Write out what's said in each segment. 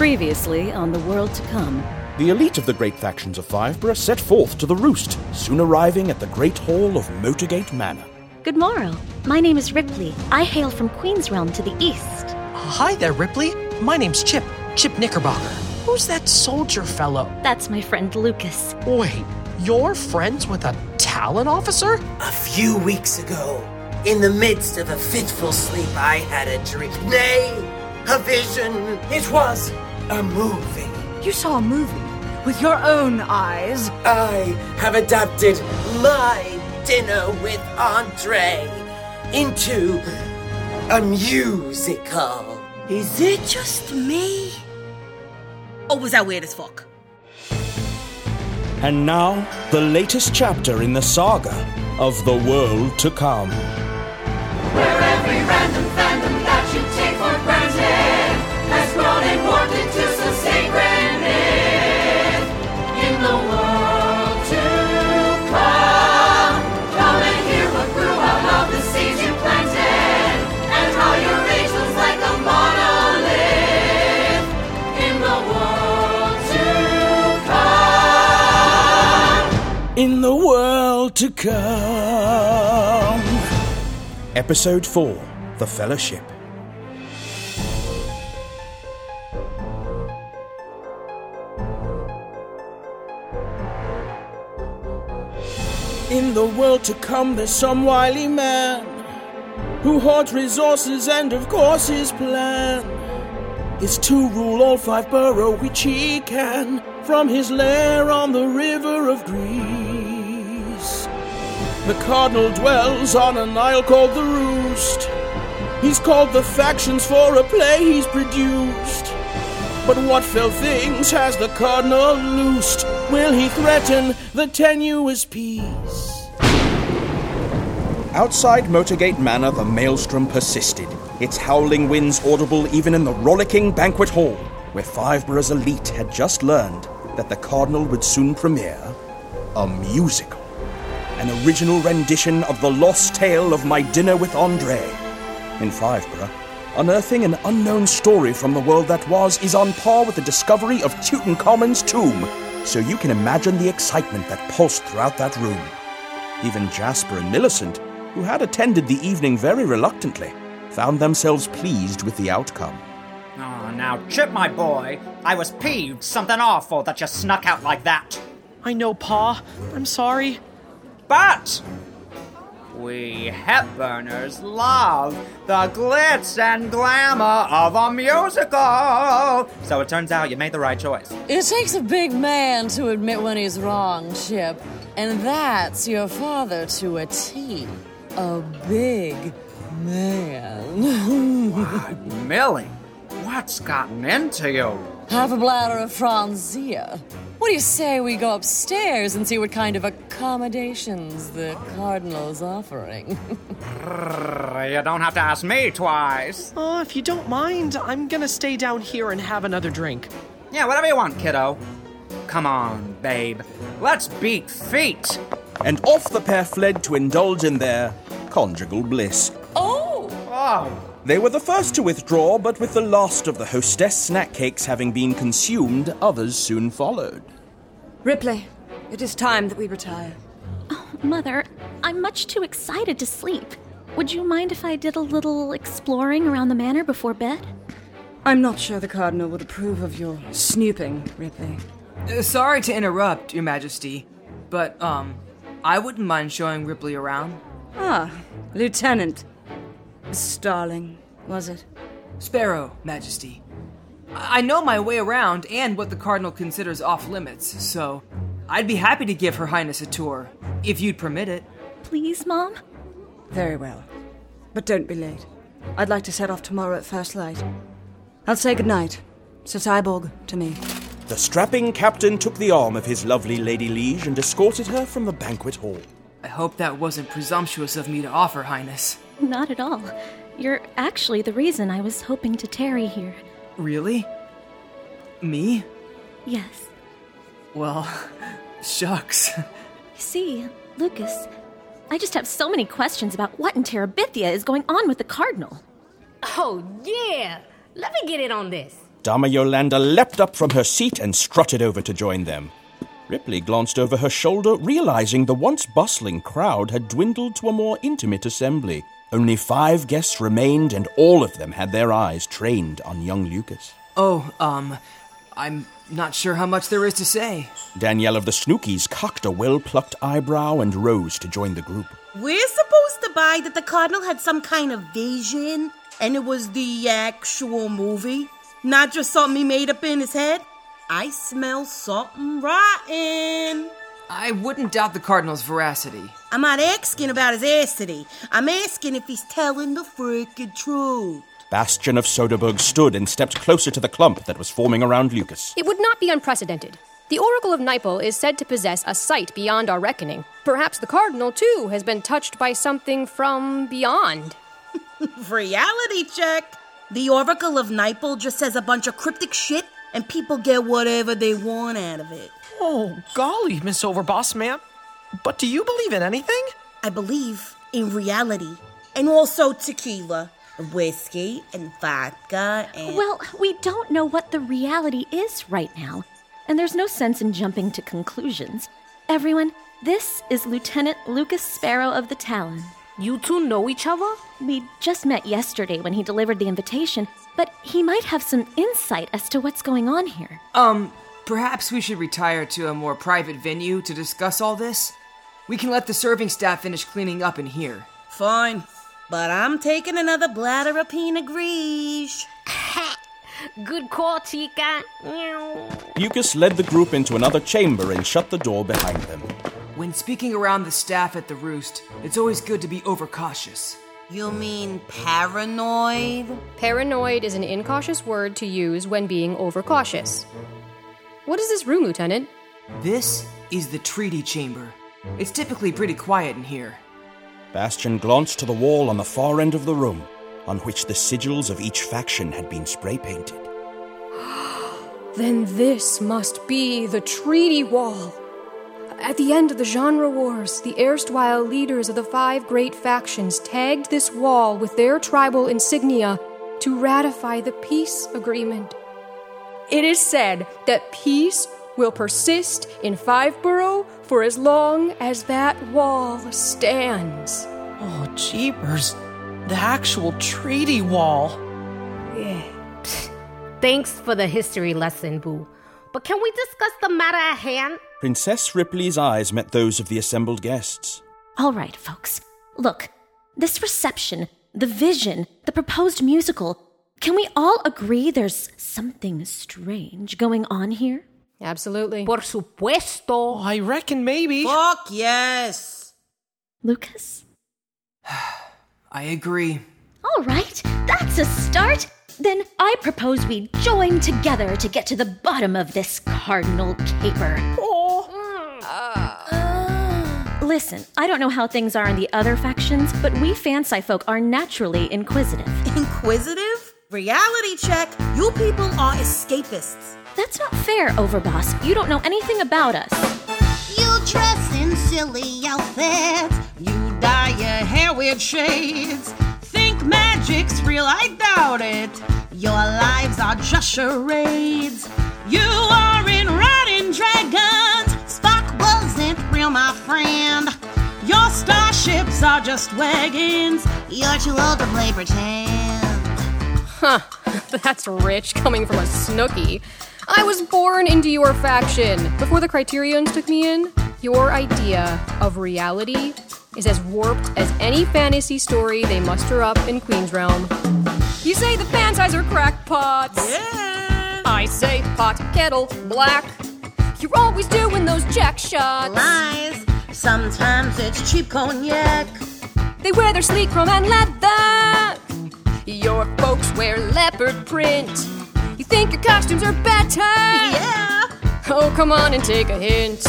Previously on The World to Come. The elite of the great factions of Fiveborough set forth to the roost, soon arriving at the great hall of Motorgate Manor. Good morrow. My name is Ripley. I hail from Queen's Realm to the east. Ah, hi there, Ripley. My name's Chip. Chip Knickerbocker. Who's that soldier fellow? That's my friend Lukas. Wait, you're friends with a Talon officer? A few weeks ago, in the midst of a fitful sleep, I had a dream. Nay, a vision. It was a movie. You saw a movie with your own eyes. I have adapted my dinner with Andre into a musical. Is it just me? Or was that weird as fuck? And now, the latest chapter in the saga of the world to come. To come. Episode 4 The Fellowship. In the world to come, there's some wily man who hoards resources and, of course, his plan is to rule all Fiveborough which he can from his lair on the river of Greece. The cardinal dwells on an isle called the Roost. He's called the factions for a play he's produced. But what fell things has the cardinal loosed? Will he threaten the tenuous peace? Outside Motorgate Manor, the maelstrom persisted, its howling winds audible even in the rollicking banquet hall, where Fiveborough's elite had just learned that the Cardinal would soon premiere a musical. An original rendition of the lost tale of My Dinner with Andre. In Fiveborough, unearthing an unknown story from the world that was is on par with the discovery of Tutankhamun's tomb, so you can imagine the excitement that pulsed throughout that room. Even Jasper and Millicent, who had attended the evening very reluctantly, found themselves pleased with the outcome. Oh, now, Chip, my boy, I was peeved something awful that you snuck out like that. I know, Pa. I'm sorry. But we Hepburners love the glitz and glamour of a musical. So it turns out you made the right choice. It takes a big man to admit when he's wrong, Chip. And that's your father to a T. A big man. Why, Millie, what's gotten into you? Half a bladder of Franzia. What do you say we go upstairs and see what kind of accommodations the Cardinal's offering? You don't have to ask me twice. Uh, if you don't mind, I'm gonna stay down here and have another drink. Yeah, whatever you want, kiddo. Come on, babe. Let's beat feet. And off the pair fled to indulge in their conjugal bliss. oh! Oh, They were the first to withdraw, but with the last of the hostess snack cakes having been consumed, others soon followed. Ripley, it is time that we retire. Oh, Mother, I'm much too excited to sleep. Would you mind if I did a little exploring around the manor before bed? I'm not sure the Cardinal would approve of your snooping, Ripley. Uh, sorry to interrupt, Your Majesty, but, um, I wouldn't mind showing Ripley around. Ah, Lieutenant. Starling, was it? Sparrow, Majesty. I I know my way around and what the Cardinal considers off limits, so I'd be happy to give Her Highness a tour, if you'd permit it. Please, Mom? Very well. But don't be late. I'd like to set off tomorrow at first light. I'll say goodnight. Sir Cyborg to me. The strapping captain took the arm of his lovely Lady Liege and escorted her from the banquet hall. I hope that wasn't presumptuous of me to offer, Highness. Not at all. You're actually the reason I was hoping to tarry here. Really? Me? Yes. Well, shucks. You see, Lukas, I just have so many questions about what in Terabithia is going on with the Cardinal. Oh, yeah. Let me get in on this. Dama Yolanda leapt up from her seat and strutted over to join them. Ripley glanced over her shoulder, realizing the once bustling crowd had dwindled to a more intimate assembly. Only five guests remained, and all of them had their eyes trained on young Lukas. Oh, um, I'm not sure how much there is to say. Danielle of the Snookies cocked a well plucked eyebrow and rose to join the group. We're supposed to buy that the Cardinal had some kind of vision and it was the actual movie, not just something he made up in his head. I smell something rotten. I wouldn't doubt the Cardinal's veracity. I'm not asking about his acity. I'm asking if he's telling the freaking truth. Bastien of Soderbergh stood and stepped closer to the clump that was forming around Lukas. It would not be unprecedented. The Oracle of Nipel is said to possess a sight beyond our reckoning. Perhaps the Cardinal, too, has been touched by something from beyond. Reality check. The Oracle of Nipel just says a bunch of cryptic shit and people get whatever they want out of it. Oh, golly, Miss Overboss, ma'am. But do you believe in anything? I believe in reality and also tequila, whiskey, and vodka, and. Well, we don't know what the reality is right now, and there's no sense in jumping to conclusions. Everyone, this is Lieutenant Lukas Sparrow of the Talon. You two know each other? We just met yesterday when he delivered the invitation, but he might have some insight as to what's going on here. Um, perhaps we should retire to a more private venue to discuss all this? We can let the serving staff finish cleaning up in here. Fine. But I'm taking another bladder of Pinot Gris. Good call, Chica. Lukas led the group into another chamber and shut the door behind them. When speaking around the staff at the roost, it's always good to be overcautious. You mean paranoid? Paranoid is an incautious word to use when being overcautious. What is this room, Lieutenant? This is the treaty chamber. It's typically pretty quiet in here. Bastien glanced to the wall on the far end of the room, on which the sigils of each faction had been spray painted. Then this must be the treaty wall. At the end of the genre wars, the erstwhile leaders of the five great factions tagged this wall with their tribal insignia to ratify the peace agreement. It is said that peace will persist in Fiveborough for as long as that wall stands. Oh, jeepers. The actual treaty wall. Yeah. Thanks for the history lesson, Boo. But can we discuss the matter at hand? Princess Ripley's eyes met those of the assembled guests. All right, folks. Look, this reception, the vision, the proposed musical, can we all agree there's something strange going on here? Absolutely. Por supuesto. I reckon maybe. Fuck yes. Lukas? I agree. All right, that's a start. Then I propose we join together to get to the bottom of this cardinal caper. Oh, Listen, I don't know how things are in the other factions, but we fansci folk are naturally inquisitive. Inquisitive? Reality check. You people are escapists. That's not fair, Overboss. You don't know anything about us. You dress in silly outfits. You dye your hair with shades. Think magic's real, I doubt it. Your lives are just charades. You are in riding dragons. Real, my friend. Your starships are just wagons. You're too old to play pretend. Huh, that's rich coming from a Snooky. I was born into your faction. Before the Criterions took me in, your idea of reality is as warped as any fantasy story they muster up in Queen's Realm. You say the fan size are crackpots. Yeah. I say pot, kettle, black. You're always doing those jack shots. Lies. Sometimes it's cheap cognac. They wear their sleek chrome and leather. Your folks wear leopard print. You think your costumes are better? Yeah. Oh, come on and take a hint.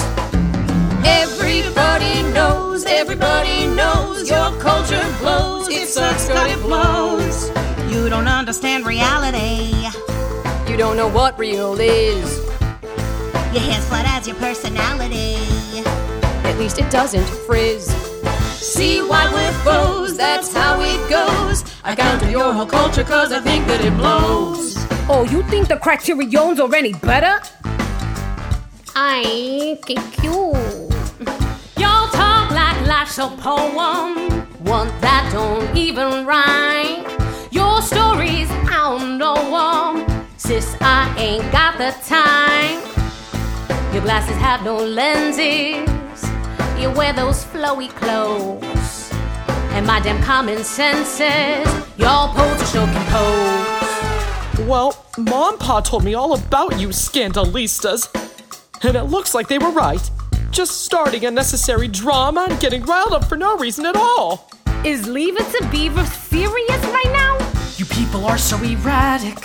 Everybody knows, everybody knows your culture blows. It sucks, but it blows. You don't understand reality. You don't know what real is. Your hair's flat as your personality. At least it doesn't frizz. See why we're foes, that's how it goes. I counter your whole culture cause I think that it blows. Oh, you think the Criterions are any better? Ay, qué cute. Y'all talk like life's a poem, one that don't even rhyme. Your stories, I don't know 'em. Sis, I ain't got the time. Your glasses have no lenses. You wear those flowy clothes. And my damn common sense says y'all pose to show compose. Well, Mom Pa told me all about you scandalistas. And it looks like they were right. Just starting unnecessary drama and getting riled up for no reason at all. Is Leave It to Beaver serious right now? You people are so erratic.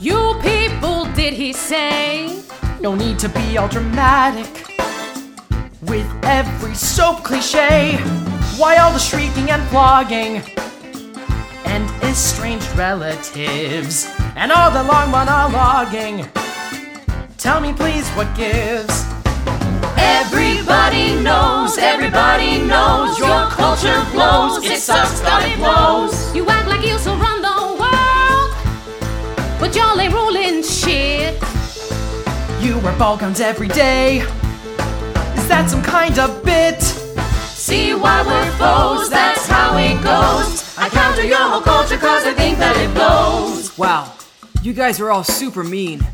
You people, did he say? No need to be all dramatic. With every soap cliche. Why all the shrieking and flogging? And estranged relatives. And all the long monologuing. Tell me, please, what gives? Everybody knows, everybody knows your culture blows. It sucks, God, it blows. You act like you so run the world, but y'all ain't ruling shit. You wear ball gowns every day. Is that some kind of bit? See why we're foes, that's how it goes. I counter your whole culture cause I think that it blows. Wow, you guys are all super mean.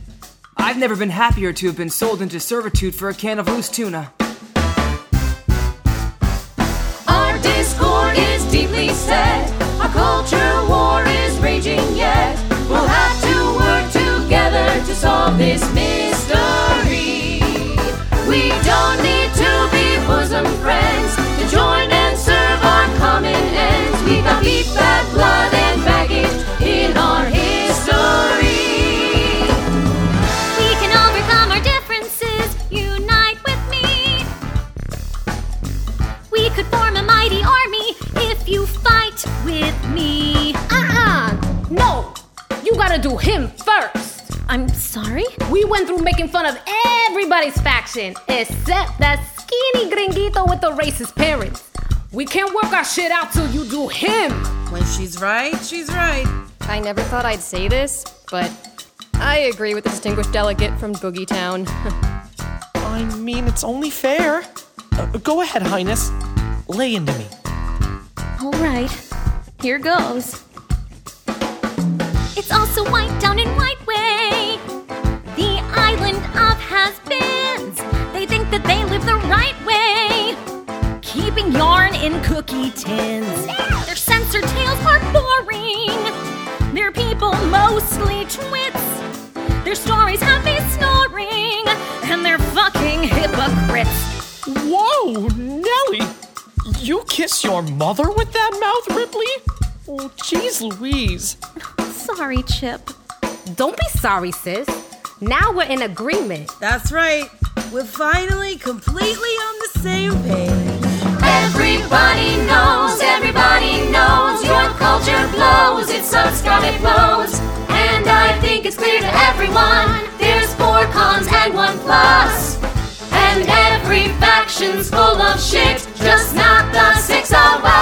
I've never been happier to have been sold into servitude for a can of loose tuna. Our discord is deeply set. Our culture war is raging yet. We'll have to work together to solve this mystery. Bosom friends to join and serve our common ends. We got beef, bad blood, and baggage in our history. We can overcome our differences, unite with me. We could form a mighty army if you fight with me. Uh-uh. No, you gotta do him first. I'm sorry? We went through making fun of everybody's faction except that skinny gringuito with the racist parents. We can't work our shit out till you do him. When she's right, she's right. I never thought I'd say this, but I agree with the distinguished delegate from Boogie Town. I mean, it's only fair. Uh, go ahead, Highness. Lay into me. All right, here goes. It's also white down in White keeping yarn in cookie tins. Their censored tales are boring. Their people mostly twits. Their stories have me snoring, and they're fucking hypocrites. Whoa, Nellie! You kiss your mother with that mouth, Ripley? Oh, jeez Louise. Sorry, Chip. Don't be sorry, sis. Now we're in agreement. That's right. We're finally completely on the same page. It blows. And I think it's clear to everyone there's four cons and one plus. And every faction's full of shit, just not the six of us.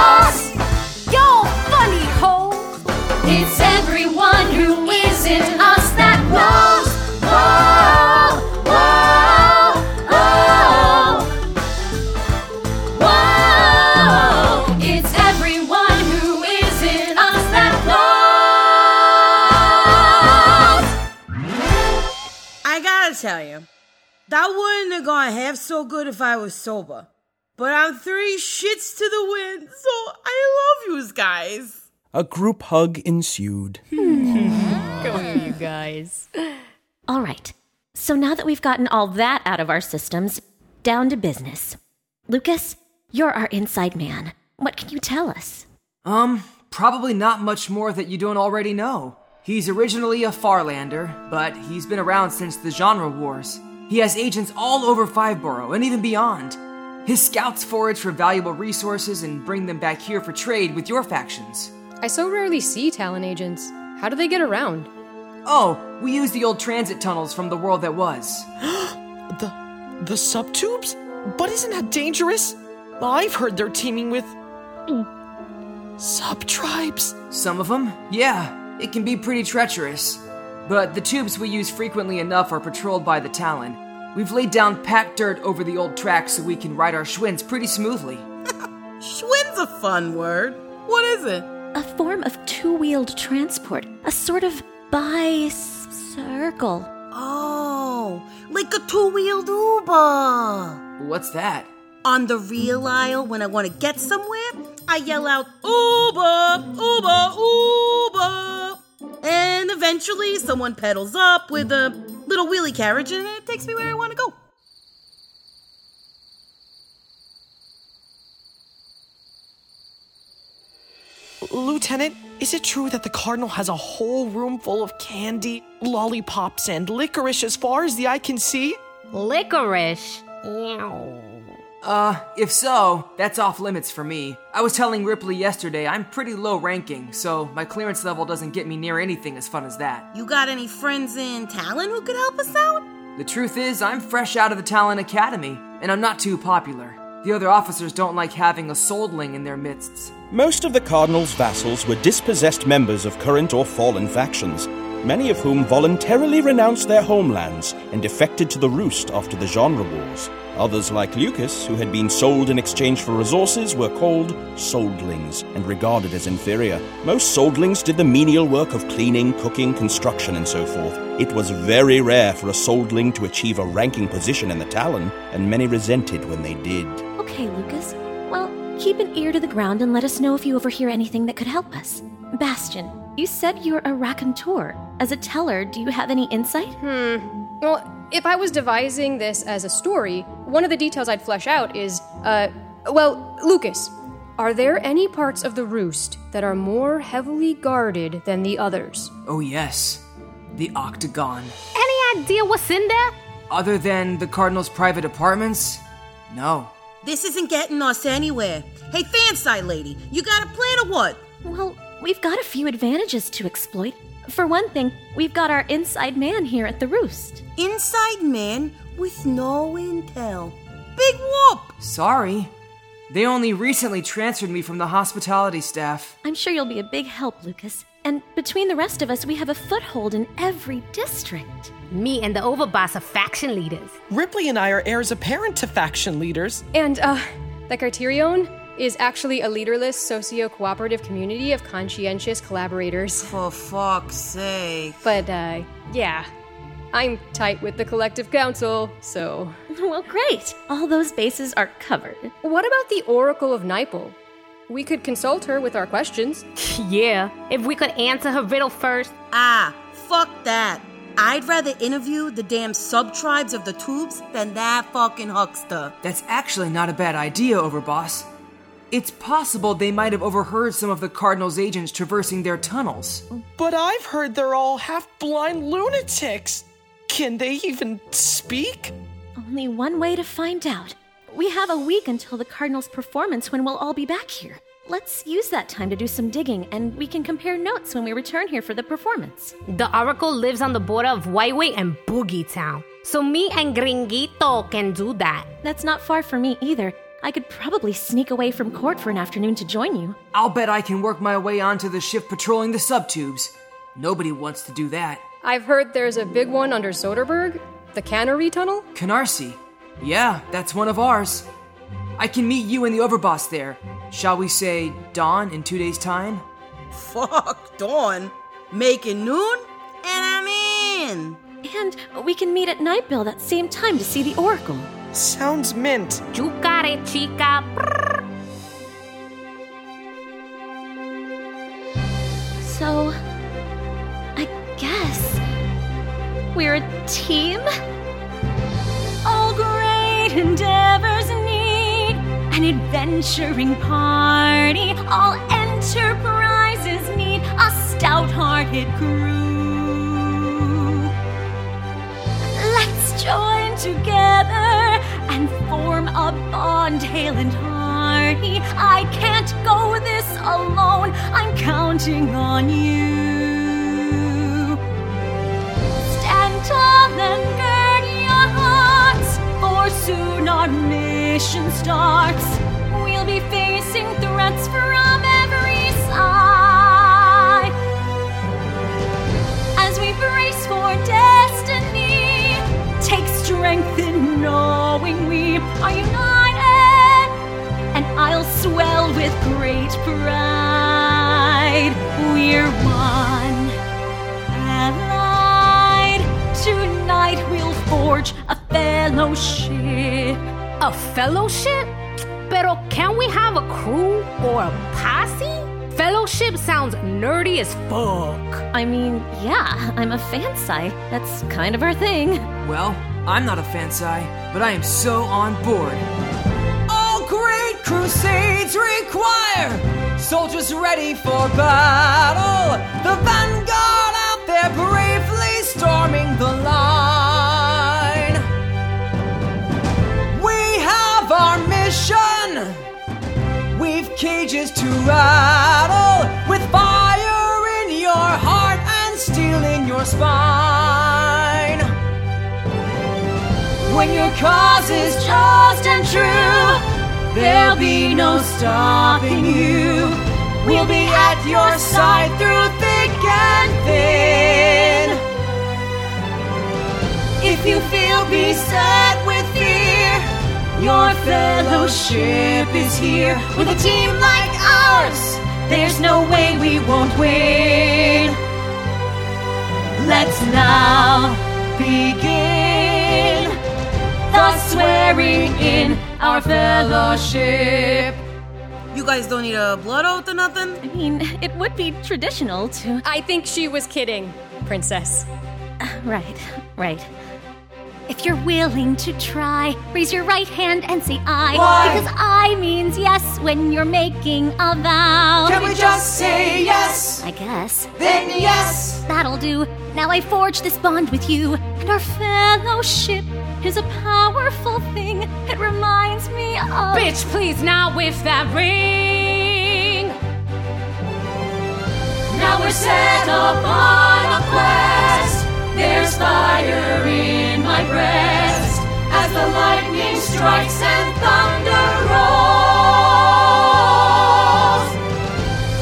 That wouldn't have gone half so good if I was sober. But I'm three shits to the wind, so I love yous guys. A group hug ensued. Go you guys. All right. So now that we've gotten all that out of our systems, down to business. Lukas, you're our inside man. What can you tell us? Um, probably not much more that you don't already know. He's originally a Farlander, but he's been around since the genre wars. He has agents all over Fiveborough and even beyond. His scouts forage for valuable resources and bring them back here for trade with your factions. I so rarely see Talon agents. How do they get around? Oh, we use the old transit tunnels from the world that was. the the subtubes? But isn't that dangerous? I've heard they're teeming with sub tribes. Some of them, yeah. It can be pretty treacherous. But the tubes we use frequently enough are patrolled by the Talon. We've laid down packed dirt over the old tracks so we can ride our Schwinns pretty smoothly. Schwinn's a fun word. What is it? A form of two wheeled transport, a sort of bi-circle. Oh, like a two-wheeled Uber. What's that? On the real aisle, when I want to get somewhere, I yell out, Uber, Uber, Uber. And eventually, someone pedals up with a little wheelie carriage and it takes me where I want to go. Lieutenant, is it true that the Cardinal has a whole room full of candy, lollipops, and licorice as far as the eye can see? Licorice? Ew. Uh, if so, that's off limits for me. I was telling Ripley yesterday I'm pretty low ranking, so my clearance level doesn't get me near anything as fun as that. You got any friends in Talon who could help us out? The truth is, I'm fresh out of the Talon Academy, and I'm not too popular. The other officers don't like having a soldling in their midst. Most of the Cardinal's vassals were dispossessed members of current or fallen factions, many of whom voluntarily renounced their homelands and defected to the Roost after the genre wars. Others, like Lukas, who had been sold in exchange for resources, were called soldlings and regarded as inferior. Most soldlings did the menial work of cleaning, cooking, construction, and so forth. It was very rare for a soldling to achieve a ranking position in the Talon, and many resented when they did. Okay, Lukas. Well, keep an ear to the ground and let us know if you overhear anything that could help us. Bastien, you said you're a raconteur. As a teller, do you have any insight? Hmm. Well, if I was devising this as a story, one of the details I'd flesh out is, uh, well, Lukas, are there any parts of the roost that are more heavily guarded than the others? Oh, yes. The Octagon. Any idea what's in there? Other than the Cardinal's private apartments? No. This isn't getting us anywhere. Hey, fansci lady, you got a plan or what? Well, we've got a few advantages to exploit. For one thing, we've got our inside man here at the Roost. Inside man with no intel. Big whoop! Sorry. They only recently transferred me from the hospitality staff. I'm sure you'll be a big help, Lukas. And between the rest of us, we have a foothold in every district. Me and the overboss are faction leaders. Ripley and I are heirs apparent to faction leaders. And, uh, the Criterion is actually a leaderless socio cooperative community of conscientious collaborators. For fuck's sake. But, uh, yeah. I'm tight with the collective council, so. Well, great. All those bases are covered. What about the Oracle of Nipel? We could consult her with our questions. yeah, if we could answer her riddle first. Ah, fuck that. I'd rather interview the damn sub tribes of the tubes than that fucking huckster. That's actually not a bad idea, Overboss. It's possible they might have overheard some of the Cardinal's agents traversing their tunnels. But I've heard they're all half blind lunatics. Can they even speak? Only one way to find out. We have a week until the Cardinal's performance when we'll all be back here. Let's use that time to do some digging, and we can compare notes when we return here for the performance. The Oracle lives on the border of Whiteway and Boogie Town. So me and Gringuito can do that. That's not far from me either. I could probably sneak away from court for an afternoon to join you. I'll bet I can work my way onto the ship patrolling the subtubes. Nobody wants to do that. I've heard there's a big one under Soderberg, the Cannery Tunnel. Canarsie. Yeah, that's one of ours. I can meet you and the overboss there. Shall we say dawn in two days' time? Fuck, dawn. Making noon? And I'm in. And we can meet at Nightbill that same time to see the Oracle. Sounds mint. You got it, chica. So, I guess we're a team? All great endeavors need an adventuring party. All enterprises need a stout hearted crew. Let's join together and form a bond, hale and hearty. I can't go this alone. I'm counting on you. Stand tall and gird your hearts, for soon our mission starts. We'll be facing threats from every side as we brace for destiny. Take strength in we are united, and I'll swell with great pride. We're one allied. Tonight we'll forge a fellowship. A fellowship? Pero can we have a crew or a posse? Fellowship sounds nerdy as fuck. I mean, yeah, I'm a fan site. That's kind of our thing. Well, I'm not a fansci, but I am so on board. All great crusades require soldiers ready for battle. The vanguard out there bravely storming the line. We have our mission. We've cages to rattle with fire in your heart and steel in your spine. When your cause is just and true, there'll be no stopping you. We'll be at your side through thick and thin. If you feel beset with fear, your fellowship is here. With a team like ours, there's no way we won't win. Let's now begin the swearing in our fellowship. You guys don't need a blood oath or nothing? I mean, it would be traditional to. I think she was kidding, Princess. Uh, right, right. If you're willing to try, raise your right hand and say I. Why? Because I means yes when you're making a vow. Can we just say yes? I guess. Then yes. That'll do. Now I forge this bond with you, and our fellowship is a powerful thing. It reminds me of. Bitch, please, now with that ring. Now we're set upon a quest. There's fire in my breast as the lightning strikes and thunder rolls.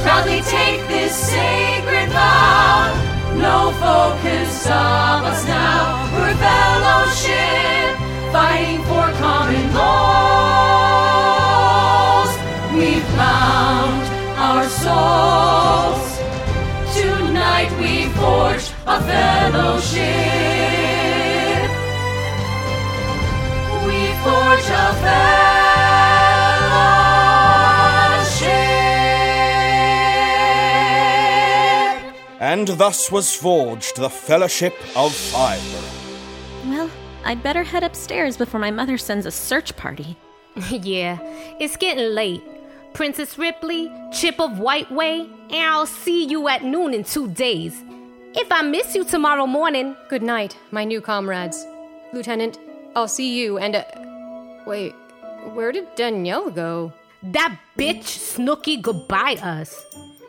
Proudly take this. No foe can stop us now. We're fellowship, fighting for common goals. We've bound our souls. Tonight we forge a fellowship. We forge a fellowship. And thus was forged the Fellowship of Five. Well, I'd better head upstairs before my mother sends a search party. yeah, it's getting late. Princess Ripley, Chip of White Way, and I'll see you at noon in two days. If I miss you tomorrow morning, Good night, my new comrades. Lieutenant, I'll see you and. Uh, wait, where did Danielle go? that bitch Snooky goodbye us.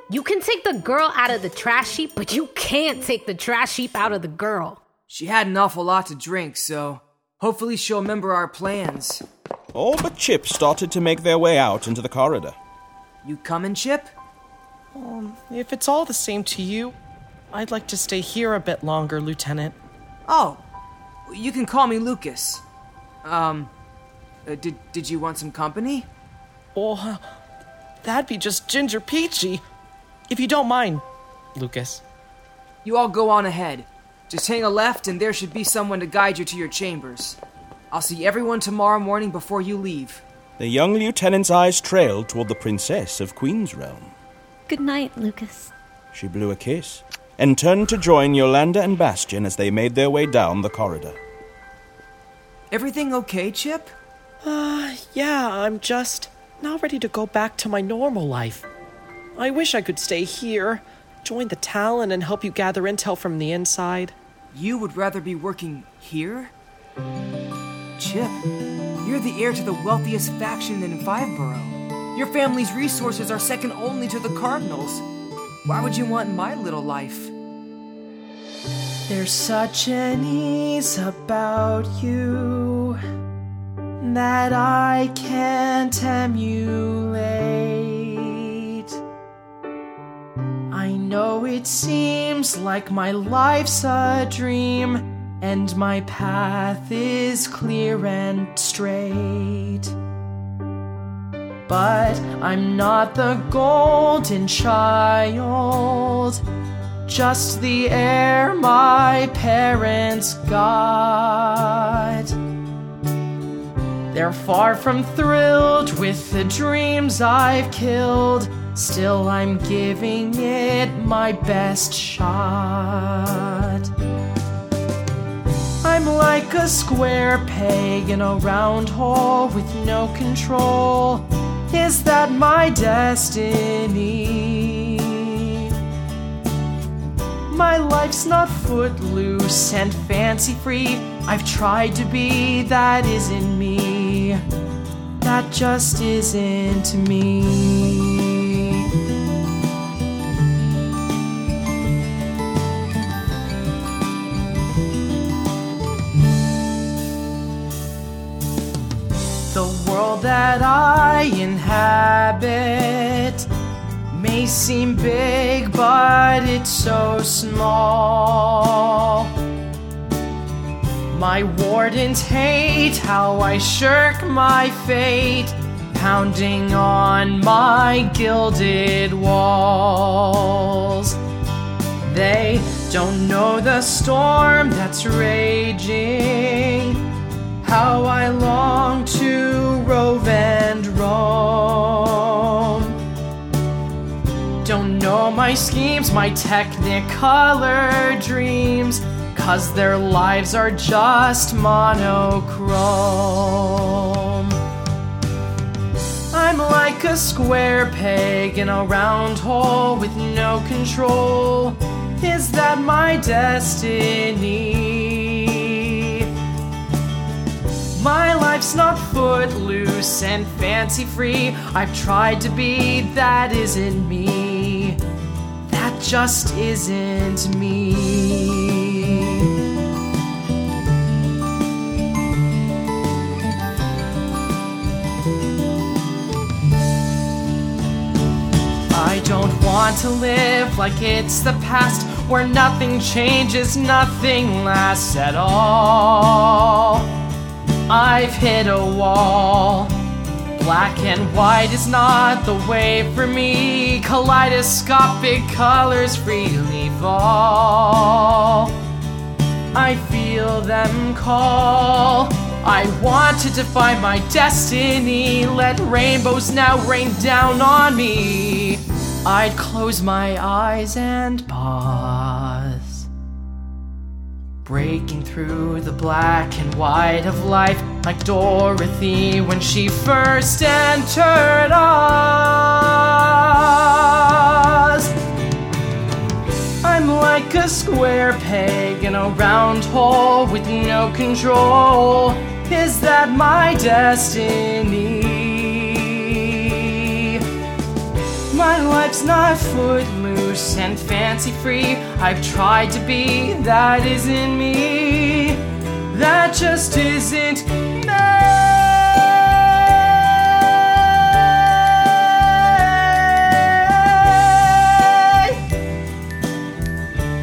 You can take the girl out of the trash heap, but you can't take the trash heap out of the girl. She had an awful lot to drink, so hopefully she'll remember our plans. All but Chip started to make their way out into the corridor. You coming, Chip? Um, if it's all the same to you, I'd like to stay here a bit longer, Lieutenant. Oh, you can call me Lukas. Um, uh, did did you want some company? Oh, that'd be just Ginger Peachy. If you don't mind, Lukas. You all go on ahead. Just hang a left, and there should be someone to guide you to your chambers. I'll see everyone tomorrow morning before you leave. The young lieutenant's eyes trailed toward the princess of Queen's Realm. Good night, Lukas. She blew a kiss and turned to join Yolanda and Bastien as they made their way down the corridor. Everything okay, Chip? Uh, yeah, I'm just not ready to go back to my normal life. I wish I could stay here, join the Talon, and help you gather intel from the inside. You would rather be working here? Chip, you're the heir to the wealthiest faction in Fiveborough. Your family's resources are second only to the Cardinals. Why would you want my little life? There's such an ease about you that I can't emulate. It seems like my life's a dream, and my path is clear and straight. But I'm not the golden child, just the heir my parents got. They're far from thrilled with the dreams I've killed. Still, I'm giving it my best shot. I'm like a square peg in a round hole with no control. Is that my destiny? My life's not footloose and fancy free. I've tried to be, that isn't me. That just isn't me. World that I inhabit may seem big, but it's so small. My wardens hate how I shirk my fate, pounding on my gilded walls. They don't know the storm that's raging, how I long to rove and roam. Don't know my schemes, my technicolor dreams, cause their lives are just monochrome. I'm like a square peg in a round hole with no control. Is that my destiny? My life's not footloose and fancy free. I've tried to be, that isn't me. That just isn't me. I don't want to live like it's the past where nothing changes, nothing lasts at all. I've hit a wall. Black and white is not the way for me. Kaleidoscopic colors freely fall. I feel them call. I want to defy my destiny. Let rainbows now rain down on me. I'd close my eyes and pause. Breaking through the black and white of life, like Dorothy when she first entered Oz. I'm like a square peg in a round hole with no control. Is that my destiny? My life's not footloose and fancy free. I've tried to be, that isn't me. That just isn't me.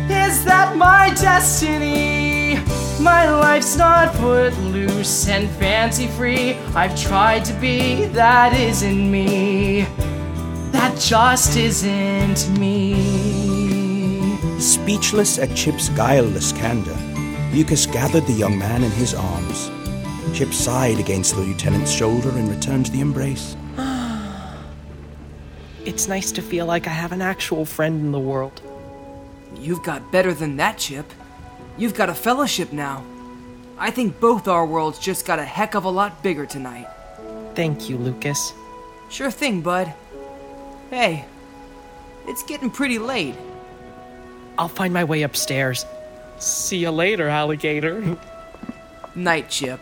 Is that my destiny? My life's not footloose and fancy free. I've tried to be, that isn't me. That just isn't me. Speechless at Chip's guileless candor, Lukas gathered the young man in his arms. Chip sighed against the lieutenant's shoulder and returned the embrace. It's nice to feel like I have an actual friend in the world. You've got better than that, Chip. You've got a fellowship now. I think both our worlds just got a heck of a lot bigger tonight. Thank you, Lukas. Sure thing, bud. Hey, it's getting pretty late. I'll find my way upstairs. See you later, alligator. Night, Chip.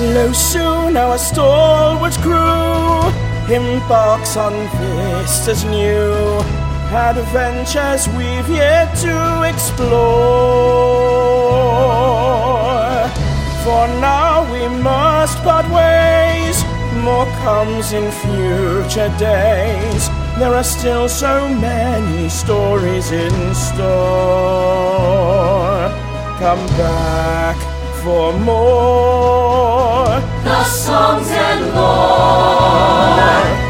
Lo soon our stalwart crew embarks on vistas new, adventures we've yet to explore. For now we must part ways. More comes in future days. There are still so many stories in store. Come back for more. The songs and fellowship.